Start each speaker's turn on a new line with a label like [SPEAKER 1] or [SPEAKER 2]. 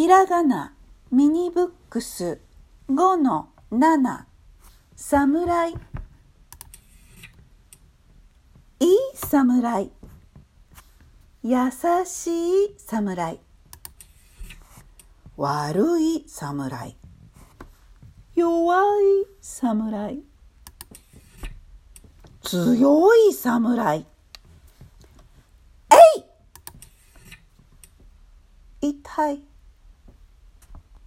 [SPEAKER 1] ひらがなミニブックス5の7侍いい侍優しい侍悪い侍弱い侍強い侍えい痛い！